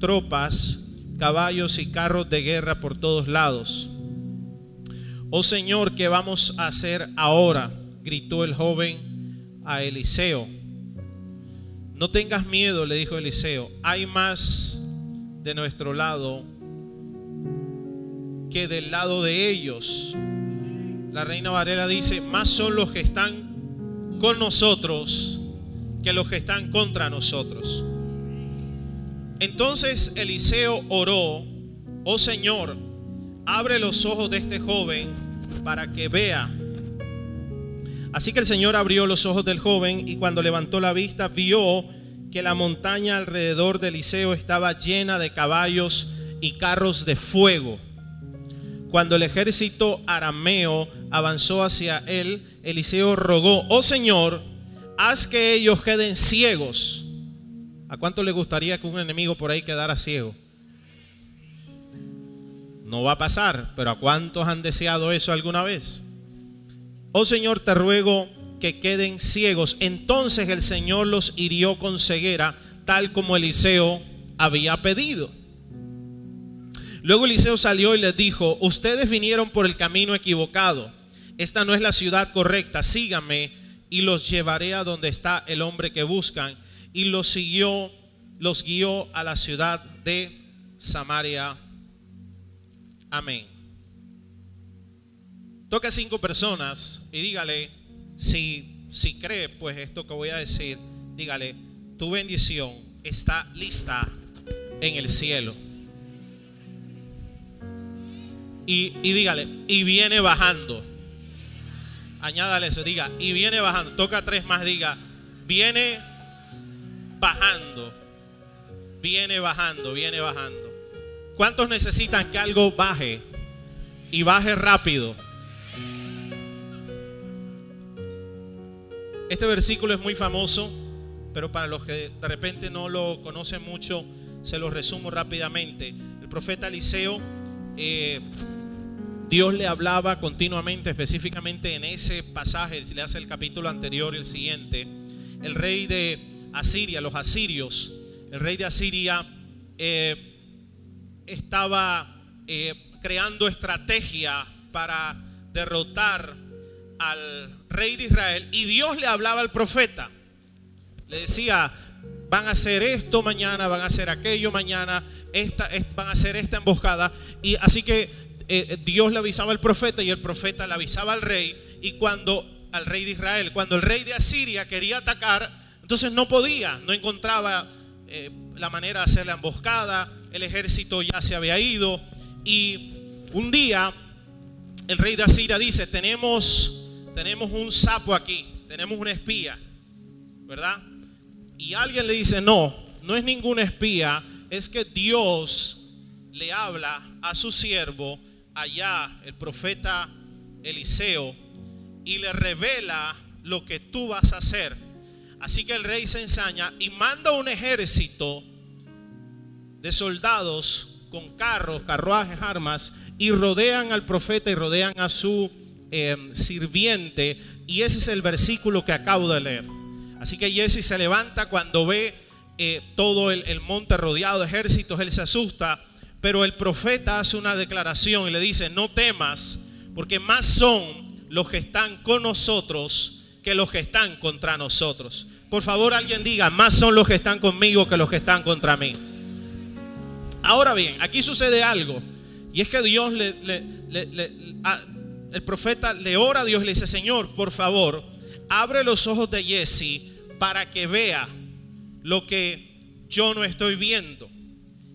tropas, caballos y carros de guerra por todos lados. Oh Señor, ¿qué vamos a hacer ahora? gritó el joven a Eliseo. No tengas miedo, le dijo Eliseo, hay más de nuestro lado que del lado de ellos. La reina Varela dice, más son los que están con nosotros que los que están contra nosotros. Entonces Eliseo oró, oh Señor, abre los ojos de este joven para que vea. Así que el Señor abrió los ojos del joven y cuando levantó la vista vio que la montaña alrededor de Eliseo estaba llena de caballos y carros de fuego. Cuando el ejército arameo avanzó hacia él, Eliseo rogó, oh Señor, haz que ellos queden ciegos. ¿A cuánto le gustaría que un enemigo por ahí quedara ciego? No va a pasar, pero ¿a cuántos han deseado eso alguna vez? Oh Señor, te ruego que queden ciegos. Entonces el Señor los hirió con ceguera, tal como Eliseo había pedido. Luego Eliseo salió y les dijo, ustedes vinieron por el camino equivocado. Esta no es la ciudad correcta. Síganme y los llevaré a donde está el hombre que buscan. Y los siguió, los guió a la ciudad de Samaria. Amén. Toca a cinco personas y dígale, si, si cree, pues esto que voy a decir, dígale, tu bendición está lista en el cielo. Y, y dígale, y viene bajando. Añádale eso, diga, y viene bajando. Toca tres más, diga, viene bajando. Viene bajando, viene bajando. ¿Cuántos necesitan que algo baje? Y baje rápido. Este versículo es muy famoso, pero para los que de repente no lo conocen mucho, se lo resumo rápidamente. El profeta Eliseo, eh, Dios le hablaba continuamente, específicamente en ese pasaje, si le hace el capítulo anterior y el siguiente, el rey de Asiria, los asirios, el rey de Asiria eh, estaba eh, creando estrategia para derrotar al rey de Israel y Dios le hablaba al profeta. Le decía, van a hacer esto mañana, van a hacer aquello mañana, esta, van a hacer esta emboscada. Y así que eh, Dios le avisaba al profeta y el profeta le avisaba al rey. Y cuando al rey de Israel, cuando el rey de Asiria quería atacar, entonces no podía, no encontraba eh, la manera de hacer la emboscada, el ejército ya se había ido. Y un día el rey de Asiria dice, tenemos tenemos un sapo aquí, tenemos una espía, ¿verdad? Y alguien le dice, no, no es ningún espía, es que Dios le habla a su siervo allá, el profeta Eliseo, y le revela lo que tú vas a hacer. Así que el rey se ensaña y manda un ejército de soldados con carros, carruajes, armas, y rodean al profeta y rodean a su Em, sirviente. Y ese es el versículo que acabo de leer. Así que Jesse se levanta cuando ve eh, todo el, el monte rodeado de ejércitos, él se asusta. Pero el profeta hace una declaración y le dice, no temas, porque más son los que están con nosotros que los que están contra nosotros. Por favor, alguien diga, más son los que están conmigo que los que están contra mí. Ahora bien, aquí sucede algo. Y es que Dios le, le, el profeta le ora a Dios y le dice, Señor, por favor, abre los ojos de Jesse para que vea lo que yo no estoy viendo.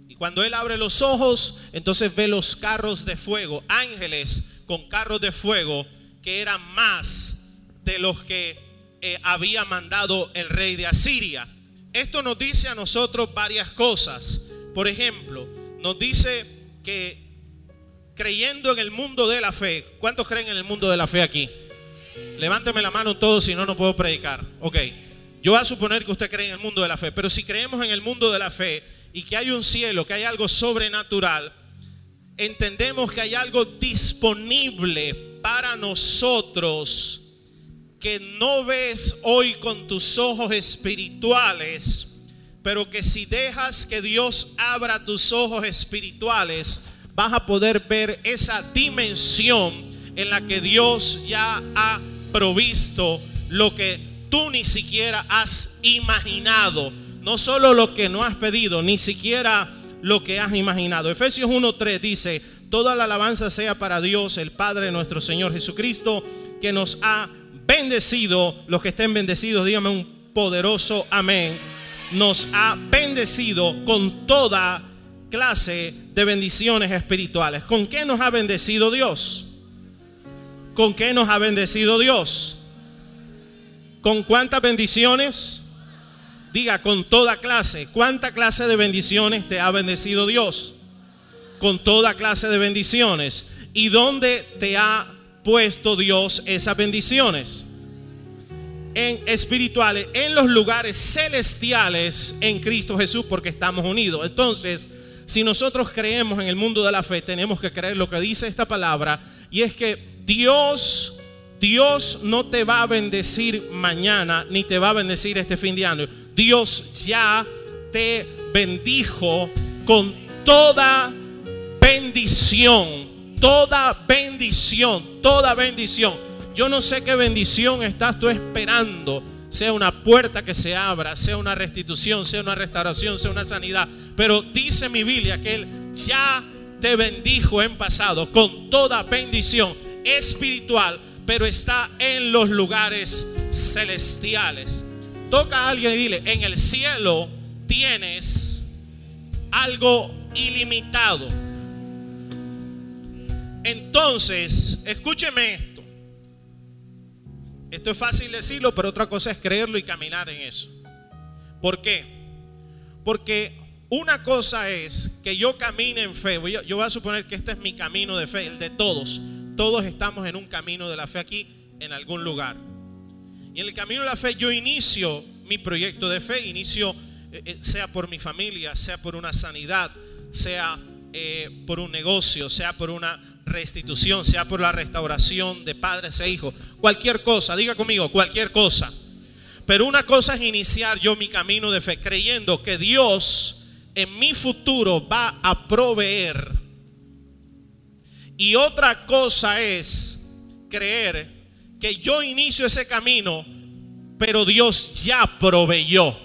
Y cuando él abre los ojos, entonces ve los carros de fuego, ángeles con carros de fuego que eran más de los que eh, había mandado el rey de Asiria. Esto nos dice a nosotros varias cosas. Por ejemplo, nos dice que creyendo en el mundo de la fe. ¿Cuántos creen en el mundo de la fe aquí? Levánteme la mano todos, si no, no puedo predicar. Ok. Yo voy a suponer que usted cree en el mundo de la fe, pero si creemos en el mundo de la fe y que hay un cielo, que hay algo sobrenatural, entendemos que hay algo disponible para nosotros que no ves hoy con tus ojos espirituales, pero que si dejas que Dios abra tus ojos espirituales, vas a poder ver esa dimensión en la que Dios ya ha provisto lo que tú ni siquiera has imaginado. No solo lo que no has pedido, ni siquiera lo que has imaginado. Efesios 1.3 dice, toda la alabanza sea para Dios, el Padre nuestro Señor Jesucristo, que nos ha bendecido. Los que estén bendecidos, dígame un poderoso amén. Nos ha bendecido con toda clase de bendiciones espirituales. ¿Con qué nos ha bendecido Dios? ¿Con qué nos ha bendecido Dios? ¿Con cuántas bendiciones? Diga, con toda clase. ¿Cuánta clase de bendiciones te ha bendecido Dios? Con toda clase de bendiciones. ¿Y dónde te ha puesto Dios esas bendiciones? En espirituales, en los lugares celestiales en Cristo Jesús, porque estamos unidos. Entonces, si nosotros creemos en el mundo de la fe, tenemos que creer lo que dice esta palabra, y es que Dios, Dios no te va a bendecir mañana, ni te va a bendecir este fin de año. Dios ya te bendijo con toda bendición, toda bendición, toda bendición. Yo no sé qué bendición estás tú esperando sea una puerta que se abra, sea una restitución, sea una restauración, sea una sanidad. Pero dice mi Biblia que Él ya te bendijo en pasado con toda bendición espiritual, pero está en los lugares celestiales. Toca a alguien y dile, en el cielo tienes algo ilimitado. Entonces, escúcheme esto. Esto es fácil decirlo, pero otra cosa es creerlo y caminar en eso. ¿Por qué? Porque una cosa es que yo camine en fe. Yo voy a suponer que este es mi camino de fe, el de todos. Todos estamos en un camino de la fe aquí, en algún lugar. Y en el camino de la fe yo inicio mi proyecto de fe, inicio, eh, eh, sea por mi familia, sea por una sanidad, sea eh, por un negocio, sea por una restitución, sea por la restauración de padres e hijos, cualquier cosa, diga conmigo, cualquier cosa. Pero una cosa es iniciar yo mi camino de fe creyendo que Dios en mi futuro va a proveer. Y otra cosa es creer que yo inicio ese camino, pero Dios ya proveyó.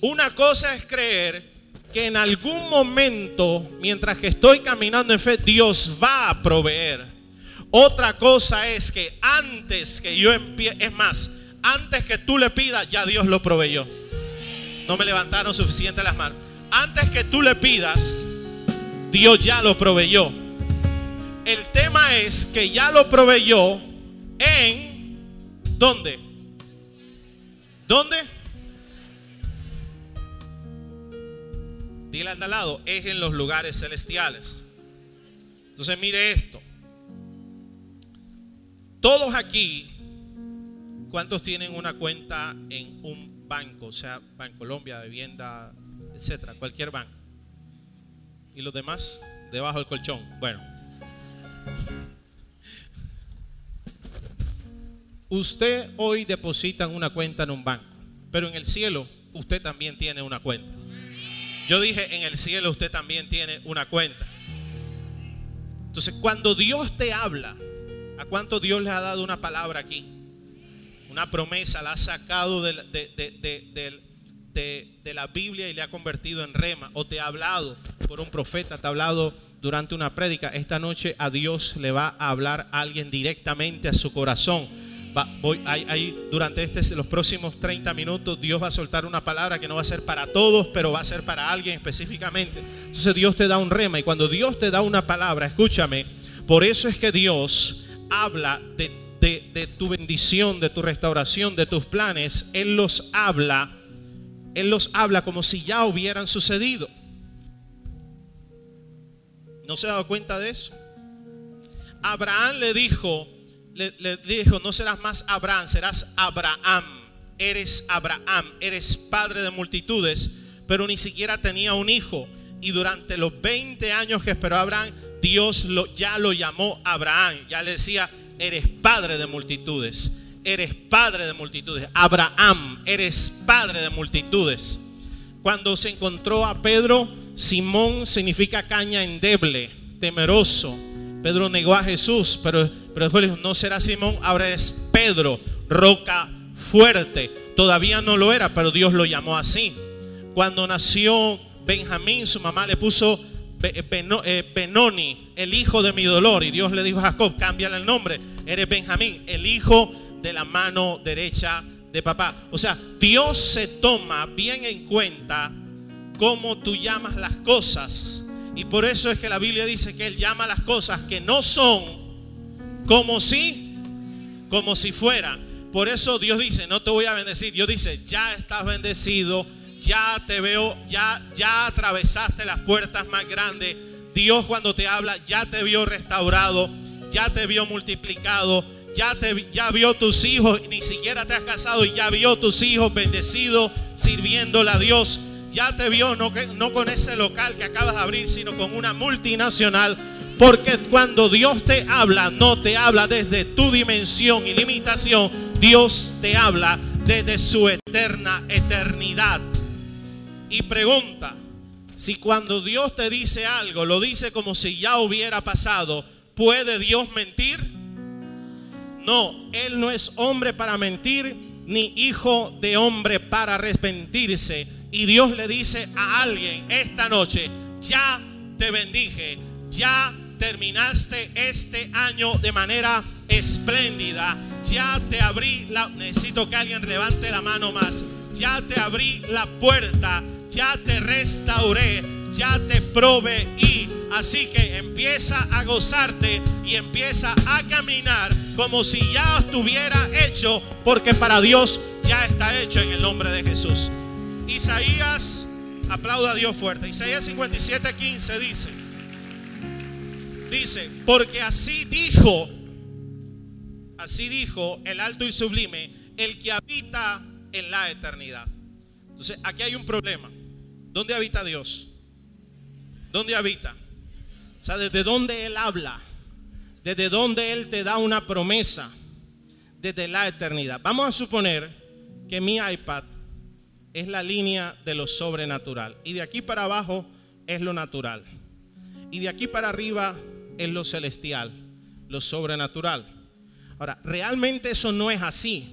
Una cosa es creer que en algún momento, mientras que estoy caminando en fe, Dios va a proveer. Otra cosa es que antes que yo empiece, es más, antes que tú le pidas, ya Dios lo proveyó. No me levantaron suficiente las manos. Antes que tú le pidas, Dios ya lo proveyó. El tema es que ya lo proveyó en ¿dónde? ¿Dónde? Dile al lado, es en los lugares celestiales. Entonces mire esto. Todos aquí, ¿cuántos tienen una cuenta en un banco? O sea, Colombia, vivienda, etcétera, cualquier banco. ¿Y los demás? Debajo del colchón. Bueno. Usted hoy deposita en una cuenta en un banco, pero en el cielo usted también tiene una cuenta. Yo dije, en el cielo usted también tiene una cuenta. Entonces, cuando Dios te habla, ¿a cuánto Dios le ha dado una palabra aquí? Una promesa, la ha sacado de, de, la Biblia y le ha convertido en rema. O te ha hablado por un profeta, te ha hablado durante una prédica. Esta noche a Dios le va a hablar alguien directamente a su corazón voy, durante este, los próximos 30 minutos Dios va a soltar una palabra que no va a ser para todos, pero va a ser para alguien específicamente. Entonces Dios te da un rema y cuando Dios te da una palabra, escúchame, por eso es que Dios habla de, de tu bendición, de tu restauración, de tus planes. Él los habla, Él los habla como si ya hubieran sucedido. ¿No se ha dado cuenta de eso? Abraham le dijo, le, dijo, no serás más Abraham, serás Abraham. Eres Abraham, eres padre de multitudes, pero ni siquiera tenía un hijo. Y durante los 20 años que esperó Abraham, Dios lo, ya lo llamó Abraham. Ya le decía, eres padre de multitudes. eres padre de multitudes. Abraham, eres padre de multitudes. Cuando se encontró a Pedro, Simón significa caña endeble, temeroso. Pedro negó a Jesús, pero, pero después dijo, no será Simón, ahora es Pedro, roca fuerte. Todavía no lo era, pero Dios lo llamó así. Cuando nació Benjamín, su mamá le puso Benoni, eh, el hijo de mi dolor. Y Dios le dijo a Jacob, cámbiale el nombre. Eres Benjamín, el hijo de la mano derecha de papá. O sea, Dios se toma bien en cuenta cómo tú llamas las cosas. Y por eso es que la Biblia dice que Él llama las cosas que no son como si, como si fueran. Por eso Dios dice, no te voy a bendecir. Dios dice, ya estás bendecido, ya te veo, ya, ya atravesaste las puertas más grandes. Dios cuando te habla, ya te vio restaurado, ya te vio multiplicado ya, te, ya vio tus hijos, ni siquiera te has casado y ya vio tus hijos bendecidos sirviéndole a Dios. Ya te vio no, no con ese local que acabas de abrir, sino con una multinacional. Porque cuando Dios te habla, no te habla desde tu dimensión y limitación. Dios te habla desde su eterna eternidad. Y pregunta, si cuando Dios te dice algo, lo dice como si ya hubiera pasado, ¿puede Dios mentir? No, Él no es hombre para mentir, ni hijo de hombre para arrepentirse. Y Dios le dice a alguien esta noche, ya te bendije, ya terminaste este año de manera espléndida, ya te abrí la... Necesito que alguien levante la mano más. Ya te abrí la puerta, ya te restauré, ya te proveí. Así que empieza a gozarte y empieza a caminar como si ya estuviera hecho, porque para Dios ya está hecho en el nombre de Jesús. Isaías, aplauda a Dios fuerte. Isaías 57, 15 dice, dice, porque así dijo, así dijo el alto y sublime, el que habita en la eternidad. Entonces, aquí hay un problema. ¿Dónde habita Dios? ¿Dónde habita? O sea, desde dónde Él habla, desde dónde Él te da una promesa, desde la eternidad. Vamos a suponer que mi iPad es la línea de lo sobrenatural. Y de aquí para abajo es lo natural. Y de aquí para arriba es lo celestial, lo sobrenatural. Ahora, realmente eso no es así.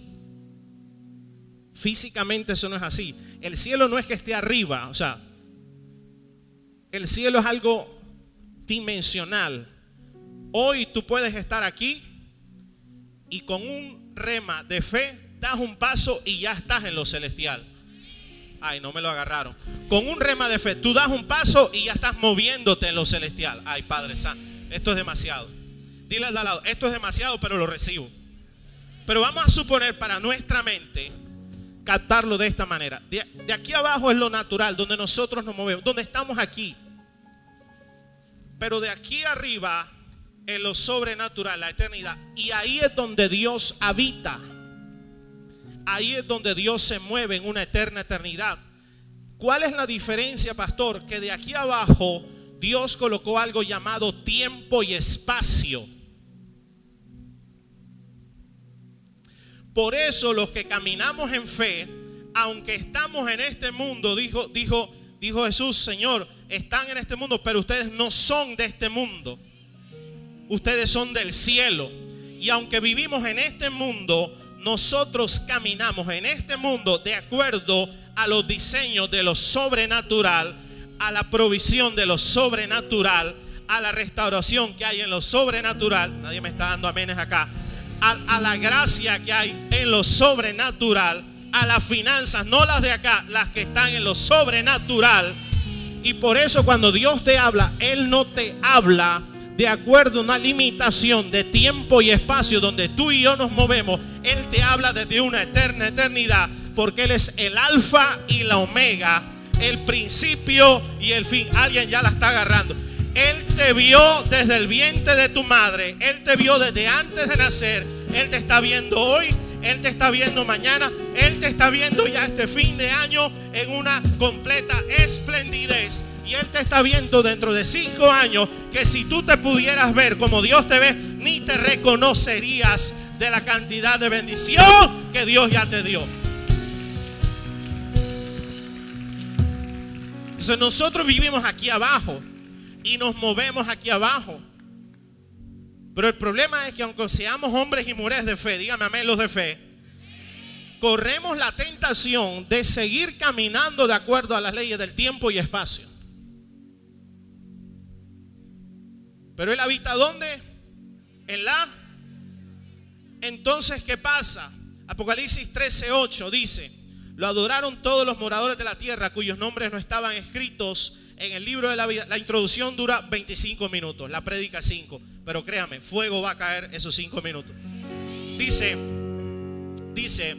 Físicamente eso no es así. El cielo no es que esté arriba, o sea, el cielo es algo dimensional. Hoy tú puedes estar aquí y con un rema de fe das un paso y ya estás en lo celestial. Ay, no me lo agarraron. Con un rema de fe, tú das un paso y ya estás moviéndote en lo celestial. Ay, Padre Santo, esto es demasiado. Dile al lado, esto es demasiado, pero lo recibo. Pero vamos a suponer para nuestra mente captarlo de esta manera. De, aquí abajo es lo natural, donde nosotros nos movemos, donde estamos aquí. Pero de aquí arriba es lo sobrenatural, la eternidad. Y ahí es donde Dios habita. Ahí es donde Dios se mueve en una eterna eternidad. ¿Cuál es la diferencia, pastor? Que de aquí abajo Dios colocó algo llamado tiempo y espacio. Por eso los que caminamos en fe, aunque estamos en este mundo, dijo, dijo, dijo Jesús, Señor, están en este mundo, pero ustedes no son de este mundo. Ustedes son del cielo. Y aunque vivimos en este mundo, nosotros caminamos en este mundo de acuerdo a los diseños de lo sobrenatural, a la provisión de lo sobrenatural, a la restauración que hay en lo sobrenatural. Nadie me está dando amenes acá a, la gracia que hay en lo sobrenatural, a las finanzas, no las de acá, las que están en lo sobrenatural. Y por eso cuando Dios te habla, Él no te habla de acuerdo a una limitación de tiempo y espacio donde tú y yo nos movemos. Él te habla desde una eterna eternidad, porque Él es el alfa y la omega, el principio y el fin. Alguien ya la está agarrando. Él te vio desde el vientre de tu madre. Él te vio desde antes de nacer. Él te está viendo hoy. Él te está viendo mañana. Él te está viendo ya este fin de año en una completa esplendidez. Y Él te está viendo dentro de cinco años que si tú te pudieras ver como Dios te ve, ni te reconocerías de la cantidad de bendición que Dios ya te dio. Entonces nosotros vivimos aquí abajo y nos movemos aquí abajo. Pero el problema es que aunque seamos hombres y mujeres de fe, dígame amén los de fe, corremos la tentación de seguir caminando de acuerdo a las leyes del tiempo y espacio. Pero Él habita ¿dónde? En la. Entonces, ¿qué pasa? Apocalipsis 13:8 dice: Lo adoraron todos los moradores de la tierra cuyos nombres no estaban escritos en el libro de la vida. La introducción dura 25 minutos, la prédica 5. Pero créame, fuego va a caer esos 5 minutos. Dice, dice,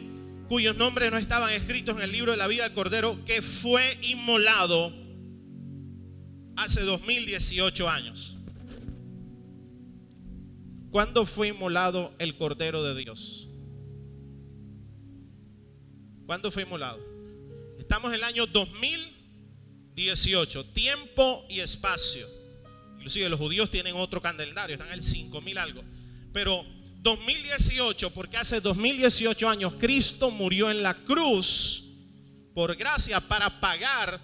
cuyos nombres no estaban escritos en el libro de la vida del Cordero que fue inmolado hace 2018 años. ¿Cuándo fue inmolado el Cordero de Dios? ¿Cuándo fue inmolado? Estamos en el año 2018, tiempo y espacio. Inclusive los judíos tienen otro calendario, están en el 5000 algo. Pero 2018, porque hace 2018 años Cristo murió en la cruz por gracia para pagar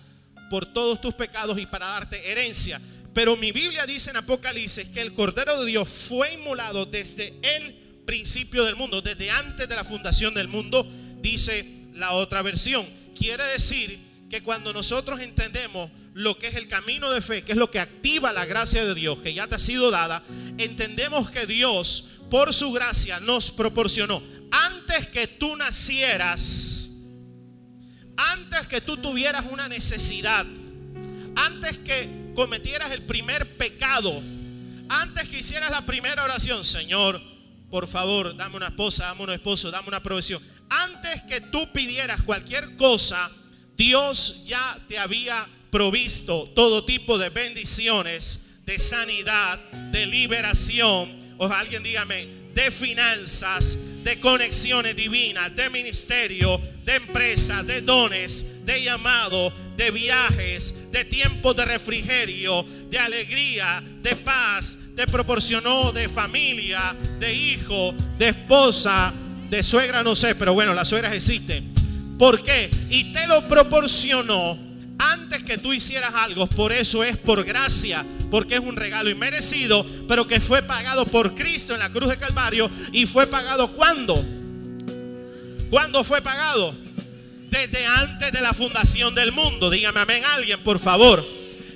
por todos tus pecados y para darte herencia. Pero mi Biblia dice en Apocalipsis que el Cordero de Dios fue inmolado desde el principio del mundo, desde antes de la fundación del mundo, dice la otra versión. Quiere decir que cuando nosotros entendemos lo que es el camino de fe, que es lo que activa la gracia de Dios, que ya te ha sido dada, entendemos que Dios, por su gracia, nos proporcionó, antes que tú nacieras, antes que tú tuvieras una necesidad, antes que cometieras el primer pecado, antes que hicieras la primera oración, Señor, por favor, dame una esposa, dame un esposo, dame una provisión. Antes que tú pidieras cualquier cosa, Dios ya te había provisto todo tipo de bendiciones, de sanidad, de liberación. O alguien dígame, de finanzas, de conexiones divinas, de ministerio, de empresa, de dones, de llamado, de viajes, de tiempos de refrigerio, de alegría, de paz, te proporcionó de familia, de hijo, de esposa, de suegra, no sé, pero bueno, las suegras existen. ¿Por qué? Y te lo proporcionó antes que tú hicieras algo. Por eso es por gracia, porque es un regalo inmerecido, pero que fue pagado por Cristo en la cruz de Calvario. ¿Y fue pagado cuándo? ¿Cuándo fue pagado? Desde antes de la fundación del mundo. Dígame amén alguien, por favor.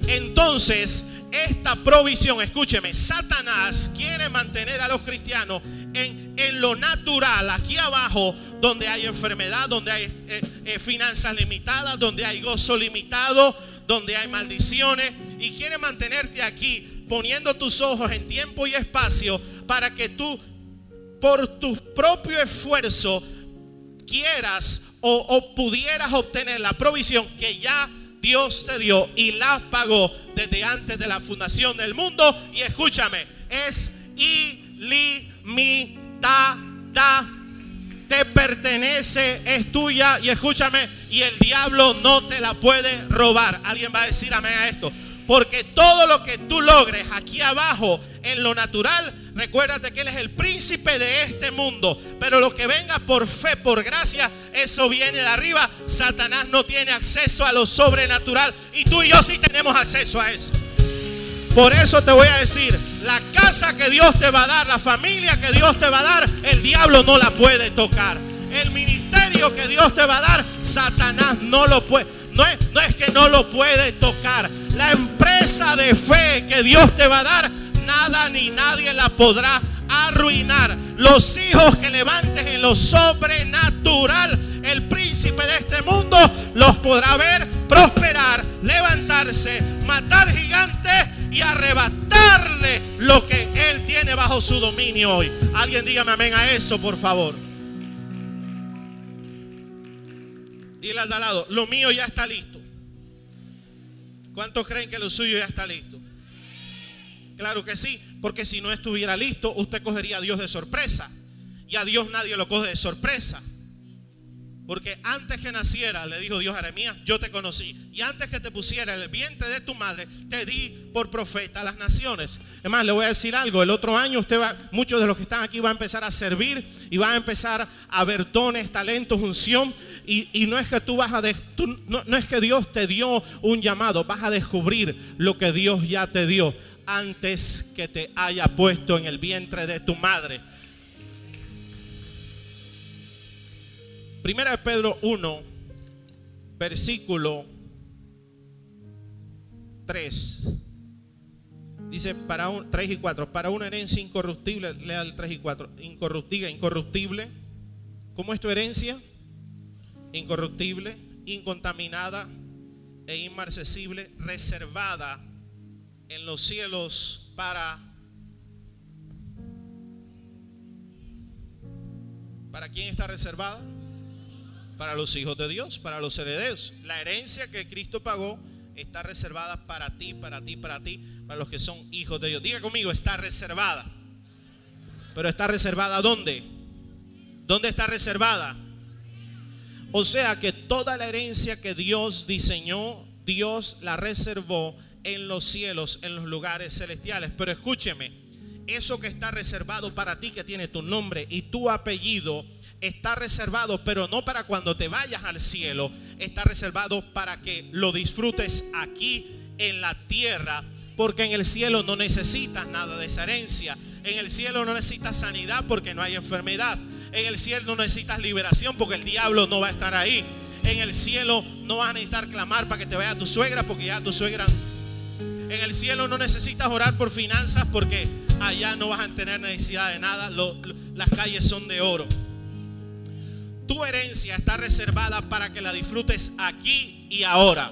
Entonces, esta provisión, escúcheme, Satanás quiere mantener a los cristianos en, en lo natural, aquí abajo, donde hay enfermedad, donde hay eh, eh, finanzas limitadas, donde hay gozo limitado, donde hay maldiciones, y quiere mantenerte aquí poniendo tus ojos en tiempo y espacio para que tú, por tu propio esfuerzo, quieras o, pudieras obtener la provisión que ya Dios te dio y la pagó desde antes de la fundación del mundo. Y escúchame, es ilimitada, te pertenece, es tuya. Y escúchame, y el diablo no te la puede robar. Alguien va a decir amén a esto. Porque todo lo que tú logres aquí abajo en lo natural Recuérdate que Él es el príncipe de este mundo. Pero lo que venga por fe, por gracia, eso viene de arriba. Satanás no tiene acceso a lo sobrenatural. Y tú y yo sí tenemos acceso a eso. Por eso te voy a decir, la casa que Dios te va a dar, la familia que Dios te va a dar, el diablo no la puede tocar. El ministerio que Dios te va a dar, Satanás no lo puede. No no es que no lo puede tocar. La empresa de fe que Dios te va a dar, nada ni nadie la podrá arruinar. Los hijos que levantes en lo sobrenatural, el príncipe de este mundo los podrá ver prosperar, levantarse, matar gigantes y arrebatarle lo que él tiene bajo su dominio hoy. Alguien dígame amén a eso, por favor. Dile al lado, lo mío ya está listo. ¿Cuántos creen que lo suyo ya está listo? Claro que sí, porque si no estuviera listo, usted cogería a Dios de sorpresa. Y a Dios nadie lo coge de sorpresa. Porque antes que naciera, le dijo Dios a Jeremías, yo te conocí. Y antes que te pusiera el vientre de tu madre, te di por profeta a las naciones. Además, le voy a decir algo. El otro año usted va, muchos de los que están aquí van a empezar a servir y van a empezar a ver dones, talentos, unción. Y, no es que tú vas a, no es que Dios te dio un llamado, vas a descubrir lo que Dios ya te dio antes que te haya puesto en el vientre de tu madre. Primera de Pedro 1, versículo 3. Dice para un 3 y 4, para una herencia incorruptible, lea el 3 y 4, incorruptible, incorruptible. ¿Cómo es tu herencia? Incorruptible, incontaminada e inmarcesible, reservada en los cielos para ¿Para quién está reservada? para los hijos de Dios, para los herederos. La herencia que Cristo pagó está reservada para ti, para ti, para ti, para los que son hijos de Dios. Diga conmigo, está reservada. Pero está reservada ¿dónde? ¿Dónde está reservada? O sea que toda la herencia que Dios diseñó, Dios la reservó en los cielos, en los lugares celestiales. Pero escúcheme, eso que está reservado para ti, que tiene tu nombre y tu apellido, está reservado, pero no para cuando te vayas al cielo, está reservado para que lo disfrutes aquí en la tierra, porque en el cielo no necesitas nada de esa herencia. En el cielo no necesitas sanidad porque no hay enfermedad. En el cielo no necesitas liberación porque el diablo no va a estar ahí. En el cielo no vas a necesitar clamar para que te vaya tu suegra porque ya tu suegra. En el cielo no necesitas orar por finanzas porque allá no vas a tener necesidad de nada. las calles son de oro tu herencia está reservada para que la disfrutes aquí y ahora.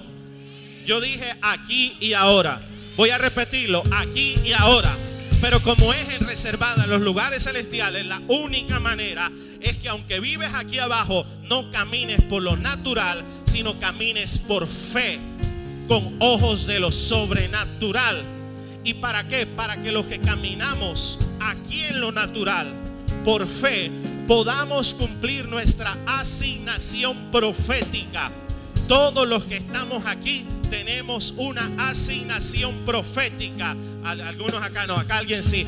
Yo dije aquí y ahora. Voy a repetirlo, aquí y ahora. Pero como es reservada en los lugares celestiales, la única manera es que aunque vives aquí abajo, no camines por lo natural, sino camines por fe, con ojos de lo sobrenatural. ¿Y para qué? Para que los que caminamos aquí en lo natural, por fe, podamos cumplir nuestra asignación profética. Todos los que estamos aquí tenemos una asignación profética. Algunos acá no, acá alguien sí.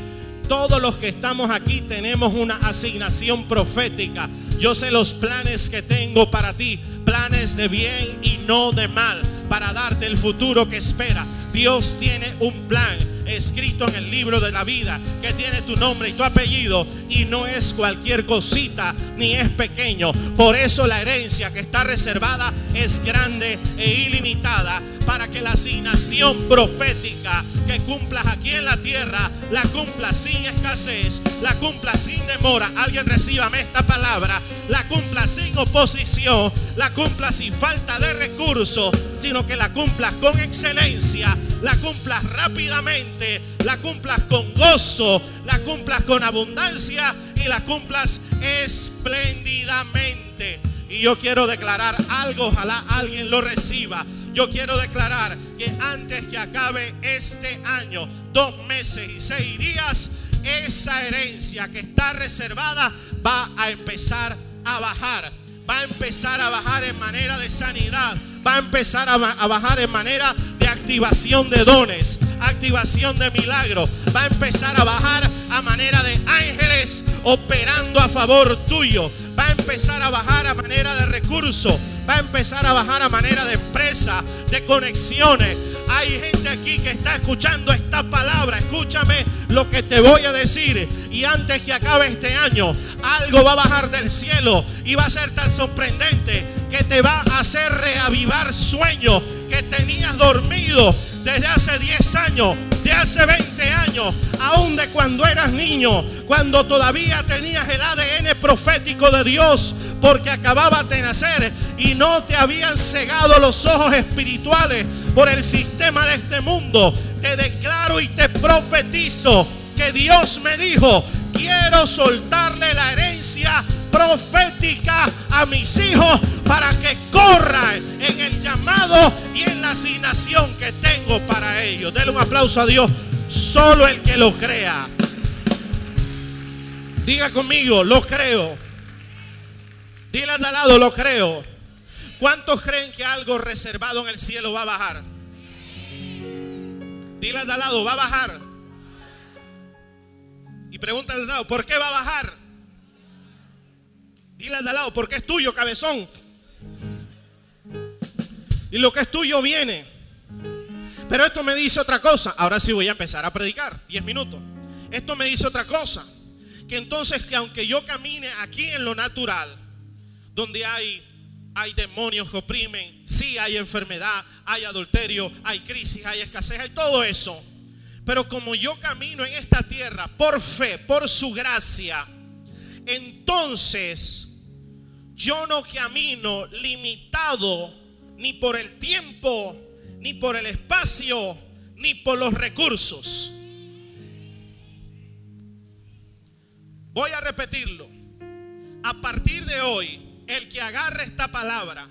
Todos los que estamos aquí tenemos una asignación profética. Yo sé los planes que tengo para ti, planes de bien y no de mal, para darte el futuro que espera. Dios tiene un plan escrito en el libro de la vida que tiene tu nombre y tu apellido y no es cualquier cosita ni es pequeño. Por eso la herencia que está reservada es grande e ilimitada para que la asignación profética que cumplas aquí en la tierra la cumpla sin escasez, la cumpla sin demora. Alguien recíbame esta palabra, la cumpla sin oposición, la cumpla sin falta de recursos, sino que la cumplas con excelencia, la cumplas rápidamente, la cumplas con gozo, la cumplas con abundancia y la cumplas espléndidamente. Y yo quiero declarar algo, ojalá alguien lo reciba. Yo quiero declarar que antes que acabe este año, dos meses y seis días, esa herencia que está reservada va a empezar a bajar. Va a empezar a bajar en manera de sanidad. Va a empezar a, bajar en manera de activación de dones, activación de milagros. Va a empezar a bajar a manera de ángeles operando a favor tuyo. Va a empezar a bajar a manera de recursos va a empezar a bajar a manera de empresa, de conexiones. Hay gente aquí que está escuchando esta palabra. Escúchame lo que te voy a decir. Y antes que acabe este año, algo va a bajar del cielo y va a ser tan sorprendente que te va a hacer reavivar sueños que tenías dormido desde hace 10 años, de hace 20 años, aún de cuando eras niño, cuando todavía tenías el ADN profético de Dios, porque acababas de nacer y no te habían cegado los ojos espirituales por el sistema de este mundo. Te declaro y te profetizo que Dios me dijo, quiero soltarle la herencia profética a mis hijos para que corran en el llamado y en la asignación que tengo para ellos. Denle un aplauso a Dios. Solo el que lo crea. Diga conmigo, lo creo. Dile al lado, lo creo. ¿Cuántos creen que algo reservado en el cielo va a bajar? Dile al lado, va a bajar. Y pregúntale al lado, ¿por qué va a bajar? Dile al lado, porque es tuyo, cabezón. Y lo que es tuyo viene. Pero esto me dice otra cosa. Ahora sí voy a empezar a predicar. 10 minutos. Esto me dice otra cosa. Que entonces que aunque yo camine aquí en lo natural, donde hay, hay demonios que oprimen, sí hay enfermedad, hay adulterio, hay crisis, hay escasez, hay todo eso. Pero como yo camino en esta tierra por fe, por su gracia, entonces yo no camino limitado ni por el tiempo, ni por el espacio, ni por los recursos. Voy a repetirlo. A partir de hoy, el que agarre esta palabra,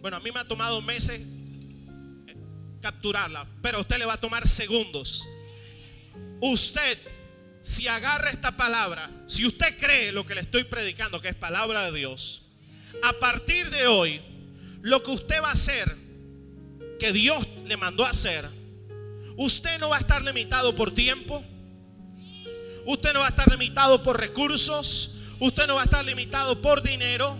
bueno, a mí me ha tomado meses eh, capturarla, pero a usted le va a tomar segundos. Usted, si agarra esta palabra, si usted cree lo que le estoy predicando, que es palabra de Dios, a partir de hoy, lo que usted va a hacer, que Dios le mandó a hacer, usted no va a estar limitado por tiempo, usted no va a estar limitado por recursos, usted no va a estar limitado por dinero,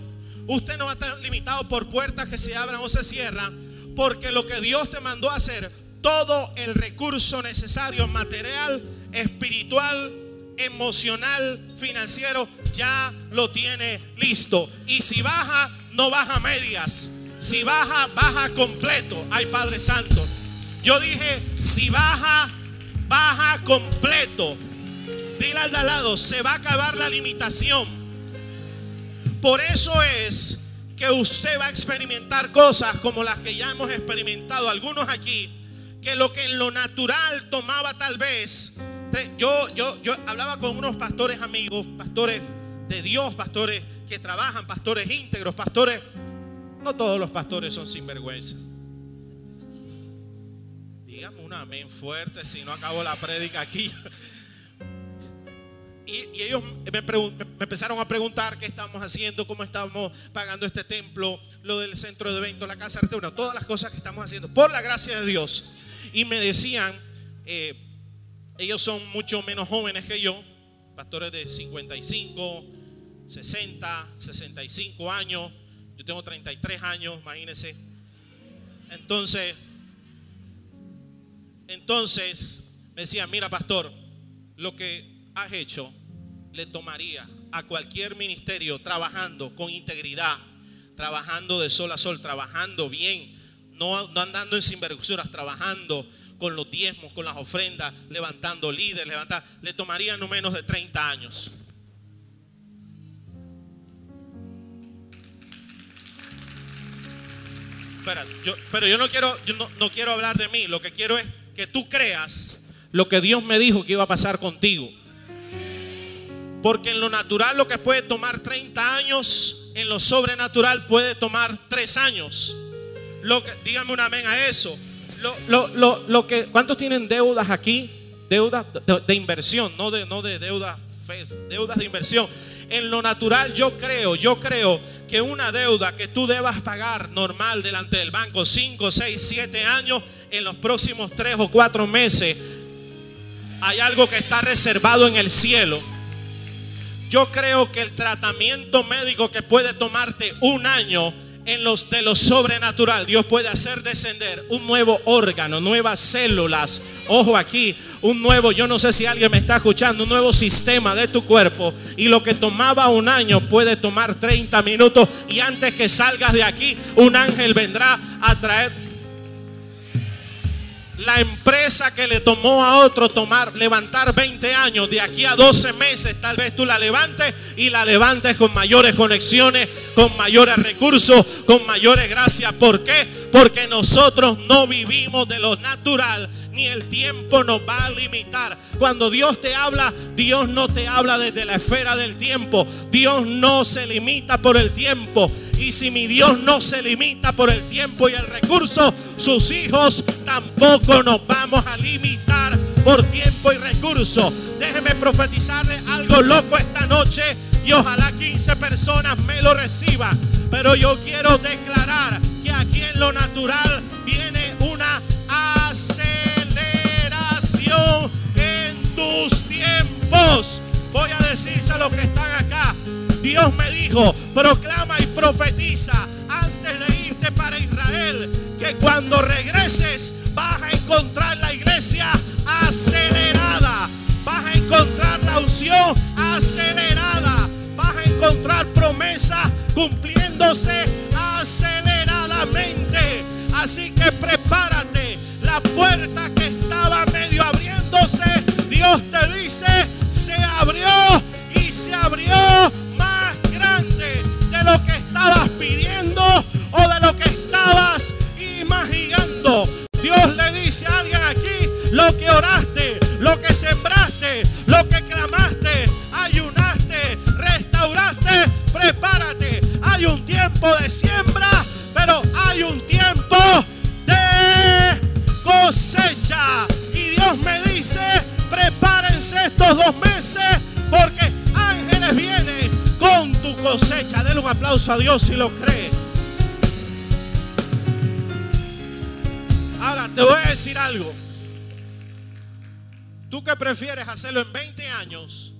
usted no va a estar limitado por puertas que se abran o se cierran, porque lo que Dios te mandó a hacer, todo el recurso necesario, material, espiritual, emocional, financiero, ya lo tiene listo. Y si baja, no baja medias. Si baja, baja completo. Ay, Padre Santo. Yo dije, si baja, baja completo. Dile al de al lado, se va a acabar la limitación. Por eso es que usted va a experimentar cosas como las que ya hemos experimentado algunos aquí, que lo que en lo natural tomaba tal vez yo, yo, yo hablaba con unos pastores amigos, pastores de Dios, pastores que trabajan, pastores íntegros, pastores. No todos los pastores son sinvergüenza. Dígame un amén fuerte si no acabo la prédica aquí. Y, ellos me, empezaron a preguntar qué estamos haciendo, cómo estamos pagando este templo, lo del centro de eventos, la casa de todas las cosas que estamos haciendo, por la gracia de Dios. Y me decían, eh, ellos son mucho menos jóvenes que yo, pastores de 55, 60, 65 años. Yo tengo 33 años, imagínense. Entonces, entonces me decían, mira pastor, lo que has hecho le tomaría a cualquier ministerio trabajando con integridad, trabajando de sol a sol, trabajando bien, no, andando en sinvergüenzas, trabajando con los diezmos, con las ofrendas, levantando líderes, levantar, le tomaría no menos de 30 años. Pero yo no quiero, yo no quiero hablar de mí, lo que quiero es que tú creas lo que Dios me dijo que iba a pasar contigo. Porque en lo natural lo que puede tomar 30 años, en lo sobrenatural puede tomar 3 años. Lo dígame un amén a eso. Lo, lo, lo, que, ¿Cuántos tienen deudas aquí? Deudas de, inversión, no de, no de deudas, deudas de inversión. En lo natural yo creo, yo creo que una deuda que tú debas pagar normal delante del banco 5, 6, 7 años, en los próximos 3 o 4 meses, hay algo que está reservado en el cielo. Yo creo que el tratamiento médico que puede tomarte un año, en los de lo sobrenatural, Dios puede hacer descender un nuevo órgano, nuevas células. Ojo aquí, un nuevo, yo no sé si alguien me está escuchando, un nuevo sistema de tu cuerpo. Y lo que tomaba un año puede tomar 30 minutos. Y antes que salgas de aquí, un ángel vendrá a traer la empresa que le tomó a otro tomar, levantar 20 años, de aquí a 12 meses, tal vez tú la levantes y la levantes con mayores conexiones, con mayores recursos, con mayores gracias. ¿Por qué? Porque nosotros no vivimos de lo natural, ni el tiempo nos va a limitar. Cuando Dios te habla, Dios no te habla desde la esfera del tiempo. Dios no se limita por el tiempo. Y si mi Dios no se limita por el tiempo y el recurso, sus hijos tampoco nos vamos a limitar por tiempo y recurso. Déjeme profetizarle algo loco esta noche y ojalá 15 personas me lo reciban. Pero yo quiero declarar que aquí en lo natural viene en tus tiempos. Voy a decirse a los que están acá. Dios me dijo, proclama y profetiza antes de irte para Israel, que cuando regreses vas a encontrar la iglesia acelerada, vas a encontrar la unción acelerada, vas a encontrar promesas cumpliéndose aceleradamente. Así que prepárate, la puerta que estaba Dios te dice, se abrió y se abrió más grande de lo que estabas pidiendo o de lo que estabas imaginando. Dios le dice a alguien aquí lo que oraste, lo que sembraste, lo que clamaste, ayunaste, restauraste, prepárate. Hay un tiempo de siembra, pero hay un tiempo de cosecha. Y Dios me estos dos meses porque ángeles vienen con tu cosecha. Denle un aplauso a Dios si lo cree. Ahora te voy a decir algo. ¿Tú qué prefieres hacerlo en 20 años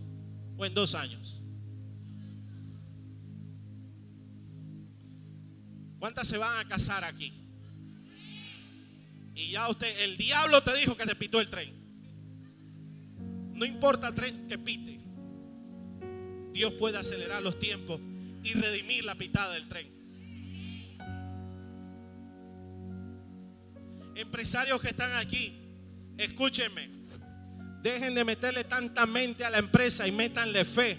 o en dos años? ¿Cuántas se van a casar aquí? Y ya usted, el diablo te dijo que te pitó el tren. No importa tren que pite. Dios puede acelerar los tiempos y redimir la pitada del tren. Empresarios que están aquí, escúchenme. Dejen de meterle tanta mente a la empresa y métanle fe.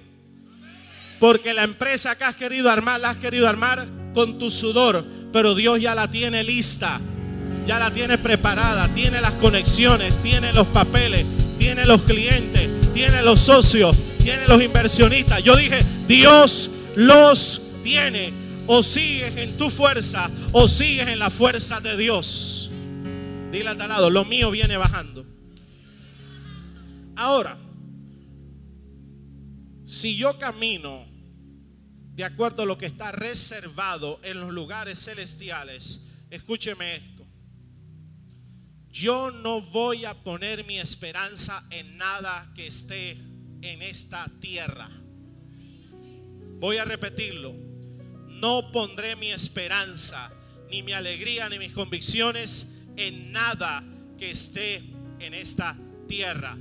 Porque la empresa que has querido armar, la has querido armar con tu sudor, pero Dios ya la tiene lista, ya la tiene preparada, tiene las conexiones, tiene los papeles, tiene los clientes, tiene los socios, tiene los inversionistas. Yo dije, Dios los tiene. O sigues en tu fuerza o sigues en la fuerza de Dios. Dile al lado, lo mío viene bajando. Ahora, si yo camino de acuerdo a lo que está reservado en los lugares celestiales, escúcheme. Yo no voy a poner mi esperanza en nada que esté en esta tierra. Voy a repetirlo. No pondré mi esperanza, ni mi alegría, ni mis convicciones en nada que esté en esta tierra.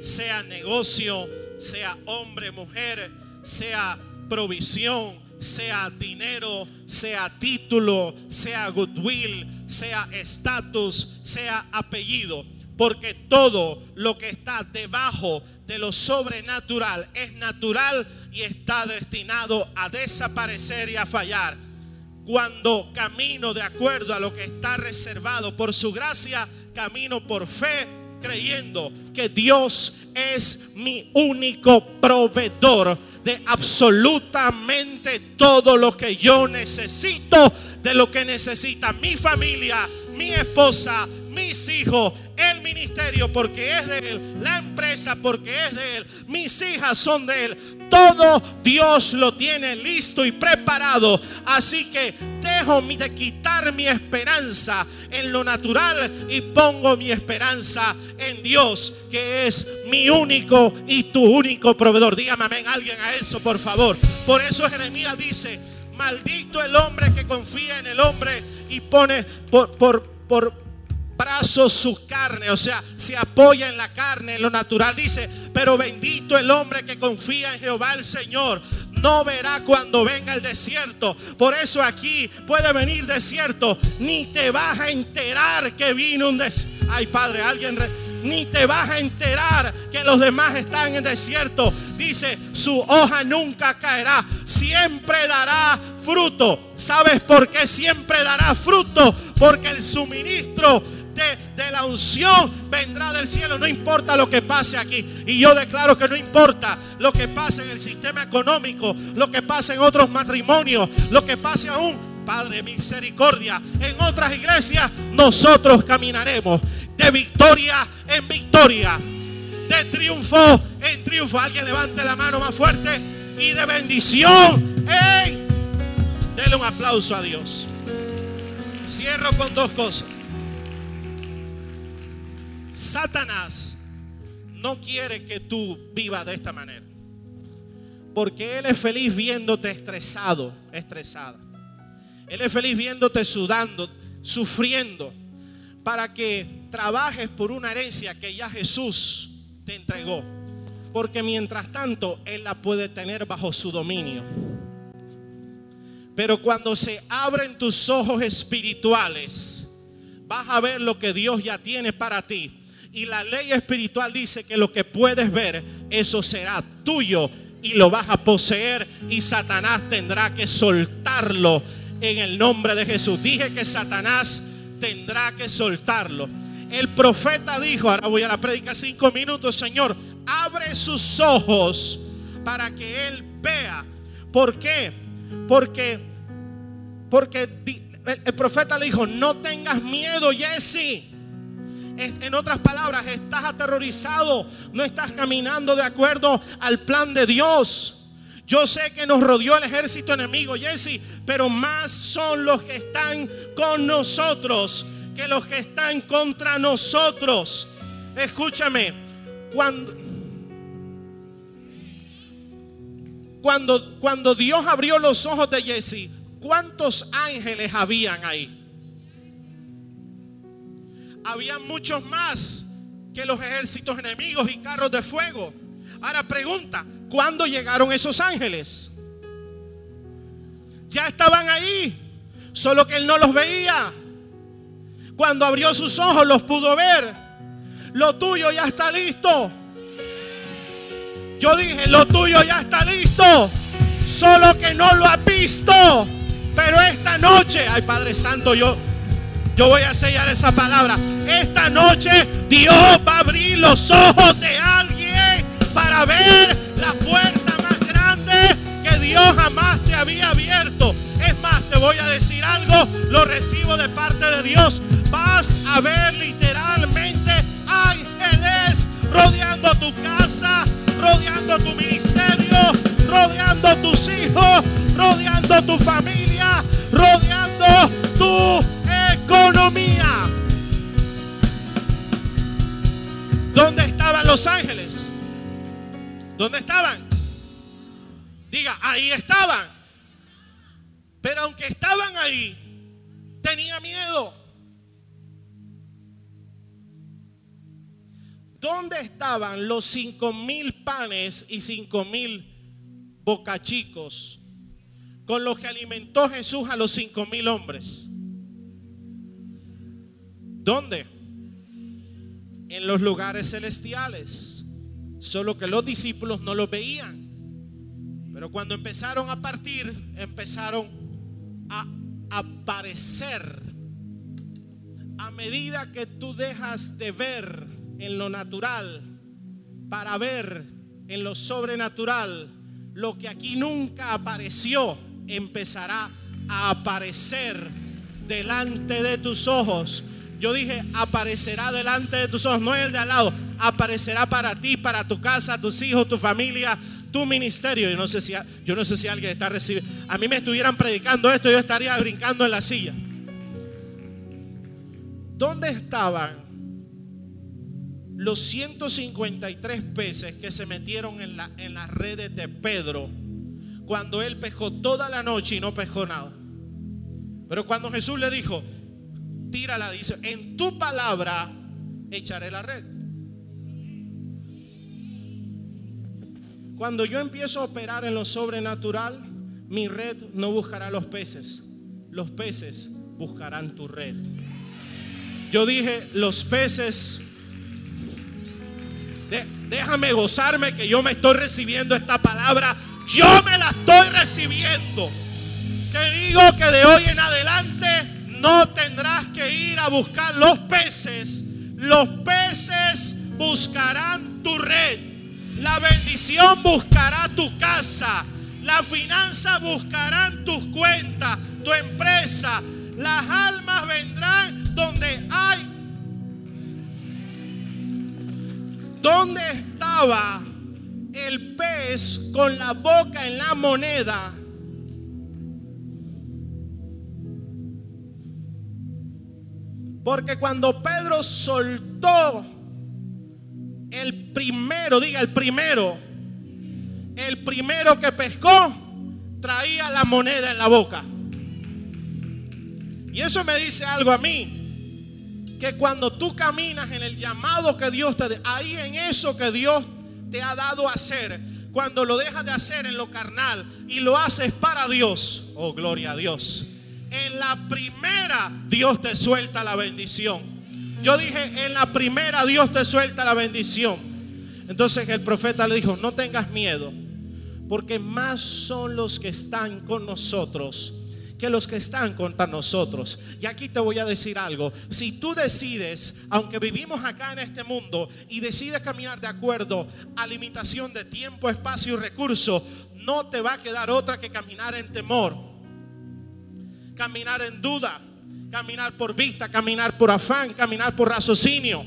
Sea negocio, sea hombre, mujer, sea provisión, sea dinero, sea título, sea goodwill, sea estatus, sea apellido. Porque todo lo que está debajo de lo sobrenatural es natural y está destinado a desaparecer y a fallar cuando camino de acuerdo a lo que está reservado por su gracia, camino por fe, creyendo que Dios es mi único proveedor de absolutamente todo lo que yo necesito, de lo que necesita mi familia, mi esposa, mis hijos, el ministerio porque es de Él, la empresa porque es de Él, mis hijas son de Él. Todo Dios lo tiene listo y preparado. Así que dejo de quitar mi esperanza en lo natural y pongo mi esperanza en Dios, que es mi único y tu único proveedor. Dígame amén alguien a eso, por favor. Por eso Jeremías dice, maldito el hombre que confía en el hombre y pone por, por, por su carne, o sea, se apoya en la carne, en lo natural. Dice, pero bendito el hombre que confía en Jehová el Señor. No verá cuando venga el desierto. Por eso aquí puede venir desierto. Ni te vas a enterar que vino un desierto. Ay, Padre, alguien... ni te vas a enterar que los demás están en desierto. Dice, su hoja nunca caerá, siempre dará fruto. ¿Sabes por qué siempre dará fruto? Porque el suministro de, la unción vendrá del cielo. No importa lo que pase aquí. Y yo declaro que no importa lo que pase en el sistema económico, lo que pase en otros matrimonios, lo que pase aún Padre, misericordia. En otras iglesias nosotros caminaremos de victoria en victoria, de triunfo en triunfo. Alguien levante la mano más fuerte y de bendición. ¡Ey! Dele un aplauso a Dios. Cierro con dos cosas. Satanás no quiere que tú vivas de esta manera. Porque Él es feliz viéndote estresado, estresada. Él es feliz viéndote sudando, sufriendo, para que trabajes por una herencia que ya Jesús te entregó. Porque mientras tanto, Él la puede tener bajo su dominio. Pero cuando se abren tus ojos espirituales, vas a ver lo que Dios ya tiene para ti. Y la ley espiritual dice que lo que puedes ver, eso será tuyo y lo vas a poseer y Satanás tendrá que soltarlo en el nombre de Jesús. Dije que Satanás tendrá que soltarlo. El profeta dijo, ahora voy a la prédica cinco minutos, Señor, abre sus ojos para que él vea. ¿Por qué? Porque, porque el, profeta le dijo, no tengas miedo, Jesse. En otras palabras, estás aterrorizado, no estás caminando de acuerdo al plan de Dios. Yo sé que nos rodeó el ejército enemigo, Jesse, pero más son los que están con nosotros que los que están contra nosotros. Escúchame, cuando, cuando, Dios abrió los ojos de Jesse, ¿cuántos ángeles habían ahí? Había muchos más que los ejércitos enemigos y carros de fuego. Ahora pregunta, ¿cuándo llegaron esos ángeles? Ya estaban ahí, solo que él no los veía. Cuando abrió sus ojos los pudo ver. Lo tuyo ya está listo. Yo dije, lo tuyo ya está listo. Solo que no lo ha visto. Pero esta noche, ay Padre Santo, yo yo voy a sellar esa palabra. Esta noche Dios va a abrir los ojos de alguien para ver la puerta más grande que Dios jamás te había abierto. Es más, te voy a decir algo, lo recibo de parte de Dios. Vas a ver literalmente ángeles rodeando tu casa, rodeando tu ministerio, rodeando tus hijos, rodeando tu familia, rodeando tu economía. ¿Dónde estaban los ángeles? ¿Dónde estaban? Diga, ahí estaban. Pero aunque estaban ahí, tenía miedo. ¿Dónde estaban los cinco mil panes y cinco mil bocachicos con los que alimentó Jesús a los cinco mil hombres? ¿Dónde? En los lugares celestiales. Solo que los discípulos no los veían. Pero cuando empezaron a partir, empezaron a aparecer. A medida que tú dejas de ver en lo natural para ver en lo sobrenatural, lo que aquí nunca apareció empezará a aparecer delante de tus ojos yo dije, aparecerá delante de tus ojos, no es el de al lado, aparecerá para ti, para tu casa, tus hijos, tu familia, tu ministerio. Yo no sé si, yo no sé si alguien está recibiendo. A mí me estuvieran predicando esto, yo estaría brincando en la silla. ¿Dónde estaban los 153 peces que se metieron en, la, en las redes de Pedro cuando él pescó toda la noche y no pescó nada? Pero cuando Jesús le dijo, tírala, dice, en tu palabra echaré la red. Cuando yo empiezo a operar en lo sobrenatural, mi red no buscará los peces, los peces buscarán tu red. Yo dije, los peces, déjame gozarme que yo me estoy recibiendo esta palabra, yo me la estoy recibiendo. Te digo que de hoy en adelante no tendrás que ir a buscar los peces. Los peces buscarán tu red. La bendición buscará tu casa. La finanza buscarán tus cuentas, tu empresa. Las almas vendrán donde hay. ¿Dónde estaba el pez con la boca en la moneda Porque cuando Pedro soltó el primero, diga el primero, el primero que pescó, traía la moneda en la boca. Y eso me dice algo a mí, que cuando tú caminas en el llamado que Dios te ahí en eso que Dios te ha dado a hacer, cuando lo dejas de hacer en lo carnal y lo haces para Dios, oh gloria a Dios en la primera Dios te suelta la bendición. Yo dije, en la primera Dios te suelta la bendición. Entonces el profeta le dijo, no tengas miedo, porque más son los que están con nosotros que los que están contra nosotros. Y aquí te voy a decir algo. Si tú decides, aunque vivimos acá en este mundo, y decides caminar de acuerdo a limitación de tiempo, espacio y recursos, no te va a quedar otra que caminar en temor caminar en duda, caminar por vista, caminar por afán, caminar por raciocinio.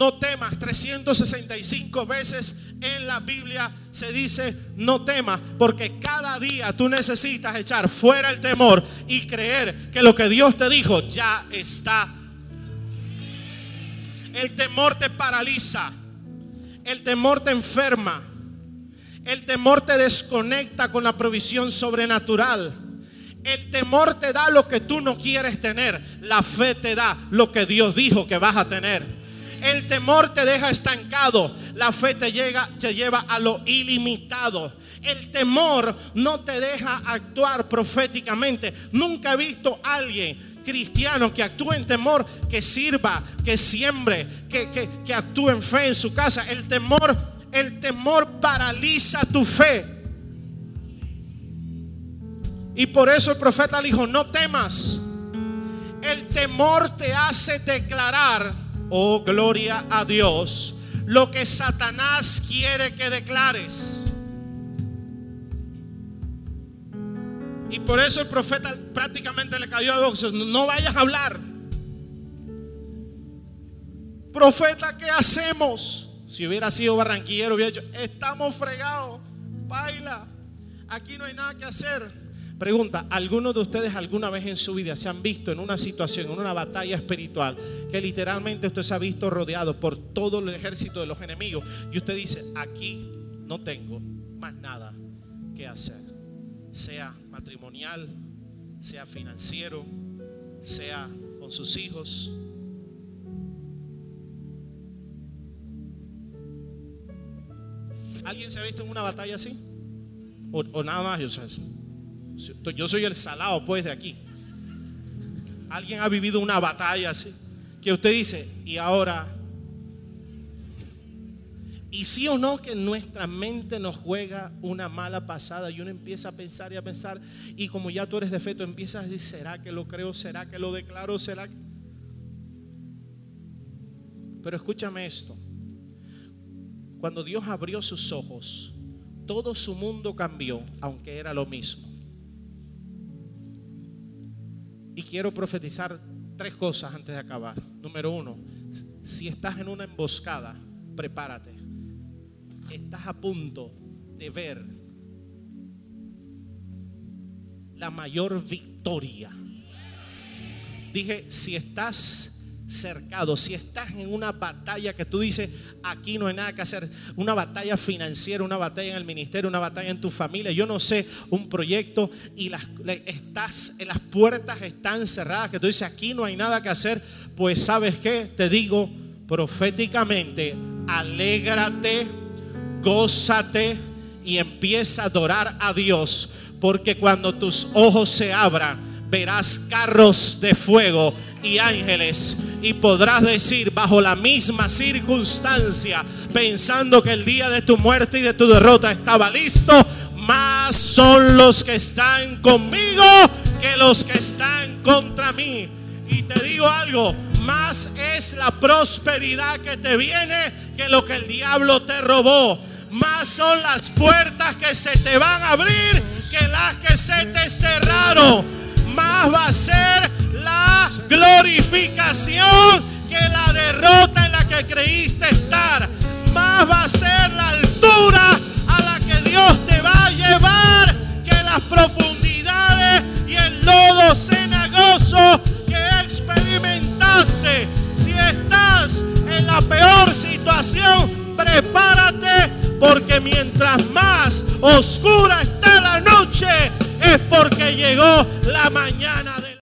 No temas, 365 veces en la Biblia se dice no temas, porque cada día tú necesitas echar fuera el temor y creer que lo que Dios te dijo ya está. El temor te paraliza, el temor te enferma, el temor te desconecta con la provisión sobrenatural. El temor te da lo que tú no quieres tener. La fe te da lo que Dios dijo que vas a tener. El temor te deja estancado. La fe te, llega, te lleva a lo ilimitado. El temor no te deja actuar proféticamente. Nunca he visto a alguien cristiano que actúe en temor, que sirva, que siembre, que, que, que actúe en fe en su casa. El temor, el temor paraliza tu fe. Y por eso el profeta le dijo, no temas. El temor te hace declarar, oh gloria a Dios, lo que Satanás quiere que declares. Y por eso el profeta prácticamente le cayó a boxes. No vayas a hablar. Profeta, ¿qué hacemos? Si hubiera sido barranquillero, hubiera dicho, estamos fregados, baila, aquí no hay nada que hacer. Pregunta, ¿algunos de ustedes alguna vez en su vida se han visto en una situación, en una batalla espiritual, que literalmente usted se ha visto rodeado por todo el ejército de los enemigos y usted dice, aquí no tengo más nada que hacer? Sea matrimonial, sea financiero, sea con sus hijos. ¿Alguien se ha visto en una batalla así? ¿O, nada más? Yo sé eso. Yo soy el salado pues de aquí. Alguien ha vivido una batalla así. Que usted dice, y ahora, y sí o no que nuestra mente nos juega una mala pasada y uno empieza a pensar y a pensar y como ya tú eres de fe, tú empiezas a decir, ¿será que lo creo? ¿Será que lo declaro? ¿Será que... Pero escúchame esto. Cuando Dios abrió sus ojos, todo su mundo cambió, aunque era lo mismo. Y quiero profetizar tres cosas antes de acabar. Número uno, si estás en una emboscada, prepárate. Estás a punto de ver la mayor victoria. Dije, si estás cercado, si estás en una batalla que tú dices, aquí no hay nada que hacer, una batalla financiera, una batalla en el ministerio, una batalla en tu familia, yo no sé, un proyecto y las, estás, las puertas están cerradas, que tú dices, aquí no hay nada que hacer, pues sabes qué, te digo proféticamente, alégrate, gózate y empieza a adorar a Dios, porque cuando tus ojos se abran, verás carros de fuego y ángeles y podrás decir bajo la misma circunstancia, pensando que el día de tu muerte y de tu derrota estaba listo, más son los que están conmigo que los que están contra mí. Y te digo algo, más es la prosperidad que te viene que lo que el diablo te robó. Más son las puertas que se te van a abrir que las que se te cerraron más va a ser la glorificación que la derrota en la que creíste estar. Más va a ser la altura a la que Dios te va a llevar que las profundidades y el lodo cenagoso que experimentaste. Si estás en la peor situación, prepárate porque mientras más oscura está la noche es porque llegó la mañana de